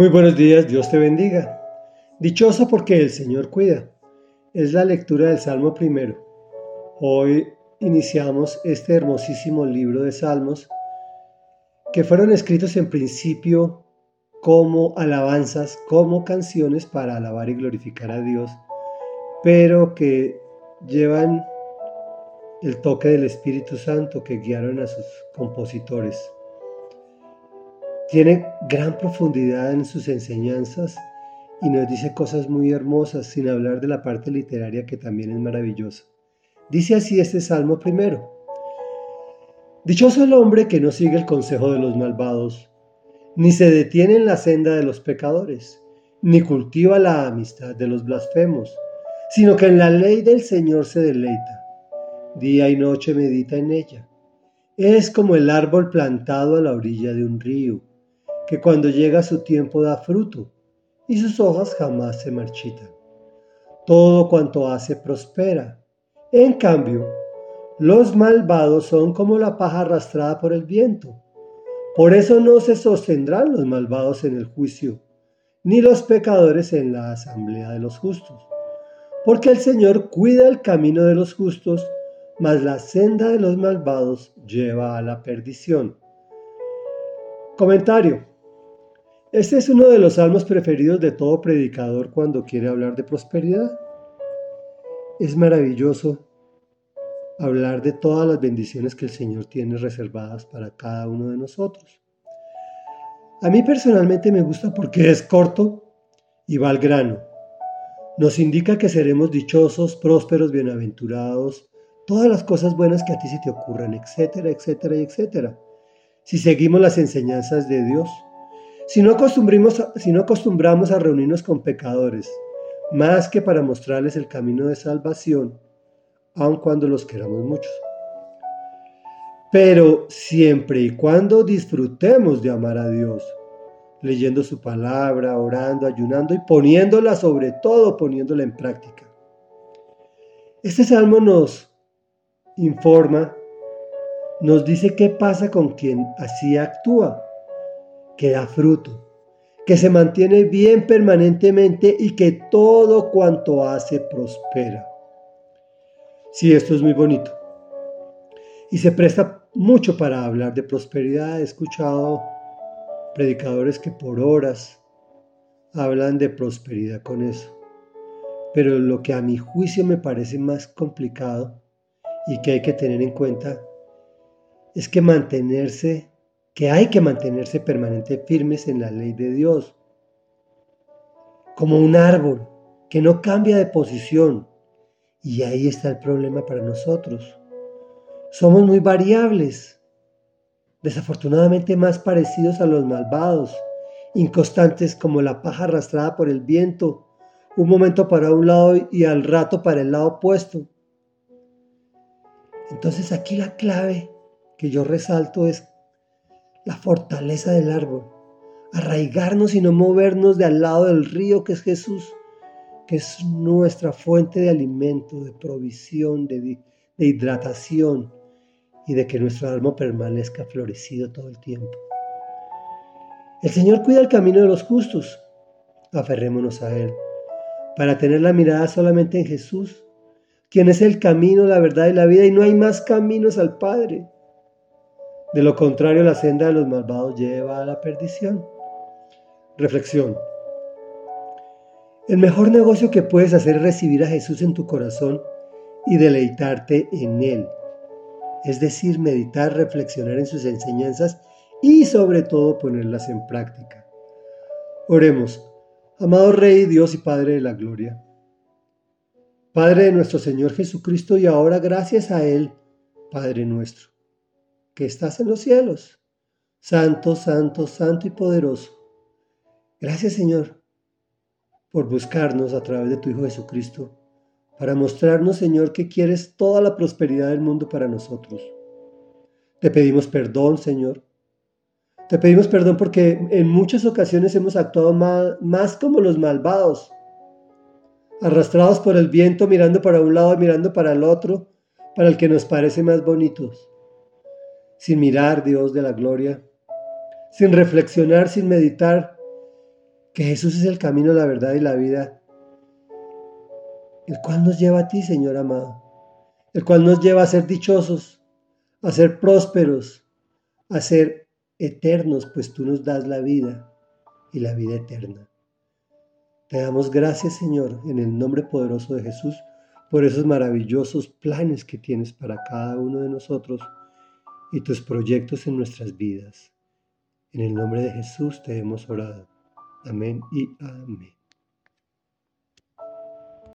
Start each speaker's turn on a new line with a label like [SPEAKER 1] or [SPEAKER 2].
[SPEAKER 1] Muy buenos días, Dios te bendiga. Dichoso porque el Señor cuida. Es la lectura del Salmo primero. Hoy iniciamos este hermosísimo libro de Salmos que fueron escritos en principio como alabanzas, como canciones para alabar y glorificar a Dios, pero que llevan el toque del Espíritu Santo que guiaron a sus compositores. Tiene gran profundidad en sus enseñanzas y nos dice cosas muy hermosas, sin hablar de la parte literaria que también es maravillosa. Dice así este salmo primero. Dichoso el hombre que no sigue el consejo de los malvados, ni se detiene en la senda de los pecadores, ni cultiva la amistad de los blasfemos, sino que en la ley del Señor se deleita. Día y noche medita en ella. Es como el árbol plantado a la orilla de un río que cuando llega su tiempo da fruto y sus hojas jamás se marchitan. Todo cuanto hace prospera. En cambio, los malvados son como la paja arrastrada por el viento. Por eso no se sostendrán los malvados en el juicio, ni los pecadores en la asamblea de los justos. Porque el Señor cuida el camino de los justos, mas la senda de los malvados lleva a la perdición. Comentario. Este es uno de los salmos preferidos de todo predicador cuando quiere hablar de prosperidad. Es maravilloso hablar de todas las bendiciones que el Señor tiene reservadas para cada uno de nosotros. A mí personalmente me gusta porque es corto y va al grano. Nos indica que seremos dichosos, prósperos, bienaventurados, todas las cosas buenas que a ti se te ocurran, etcétera, etcétera, etcétera. Si seguimos las enseñanzas de Dios, si no, si no acostumbramos a reunirnos con pecadores, más que para mostrarles el camino de salvación, aun cuando los queramos muchos. Pero siempre y cuando disfrutemos de amar a Dios, leyendo su palabra, orando, ayunando y poniéndola sobre todo, poniéndola en práctica. Este salmo nos informa, nos dice qué pasa con quien así actúa que da fruto, que se mantiene bien permanentemente y que todo cuanto hace prospera. Sí, esto es muy bonito. Y se presta mucho para hablar de prosperidad. He escuchado predicadores que por horas hablan de prosperidad con eso. Pero lo que a mi juicio me parece más complicado y que hay que tener en cuenta es que mantenerse que hay que mantenerse permanente firmes en la ley de Dios, como un árbol que no cambia de posición. Y ahí está el problema para nosotros. Somos muy variables, desafortunadamente más parecidos a los malvados, inconstantes como la paja arrastrada por el viento, un momento para un lado y al rato para el lado opuesto. Entonces aquí la clave que yo resalto es la fortaleza del árbol, arraigarnos y no movernos de al lado del río que es Jesús, que es nuestra fuente de alimento, de provisión, de, hidratación y de que nuestro alma permanezca florecido todo el tiempo. El Señor cuida el camino de los justos. Aferrémonos a Él para tener la mirada solamente en Jesús, quien es el camino, la verdad y la vida, y no hay más caminos al Padre. De lo contrario, la senda de los malvados lleva a la perdición. Reflexión. El mejor negocio que puedes hacer es recibir a Jesús en tu corazón y deleitarte en Él. Es decir, meditar, reflexionar en sus enseñanzas y sobre todo ponerlas en práctica. Oremos. Amado Rey, Dios y Padre de la Gloria. Padre de nuestro Señor Jesucristo y ahora gracias a Él, Padre nuestro que estás en los cielos. Santo, santo, santo y poderoso. Gracias Señor por buscarnos a través de tu Hijo Jesucristo, para mostrarnos Señor que quieres toda la prosperidad del mundo para nosotros. Te pedimos perdón Señor. Te pedimos perdón porque en muchas ocasiones hemos actuado más, como los malvados, arrastrados por el viento, mirando para un lado y mirando para el otro, para el que nos parece más bonitos sin mirar, Dios de la gloria, sin reflexionar, sin meditar que Jesús es el camino, la verdad y la vida, el cual nos lleva a ti, Señor amado, el cual nos lleva a ser dichosos, a ser prósperos, a ser eternos, pues tú nos das la vida y la vida eterna. Te damos gracias, Señor, en el nombre poderoso de Jesús, por esos maravillosos planes que tienes para cada uno de nosotros y tus proyectos en nuestras vidas. En el nombre de Jesús te hemos orado. Amén y amén.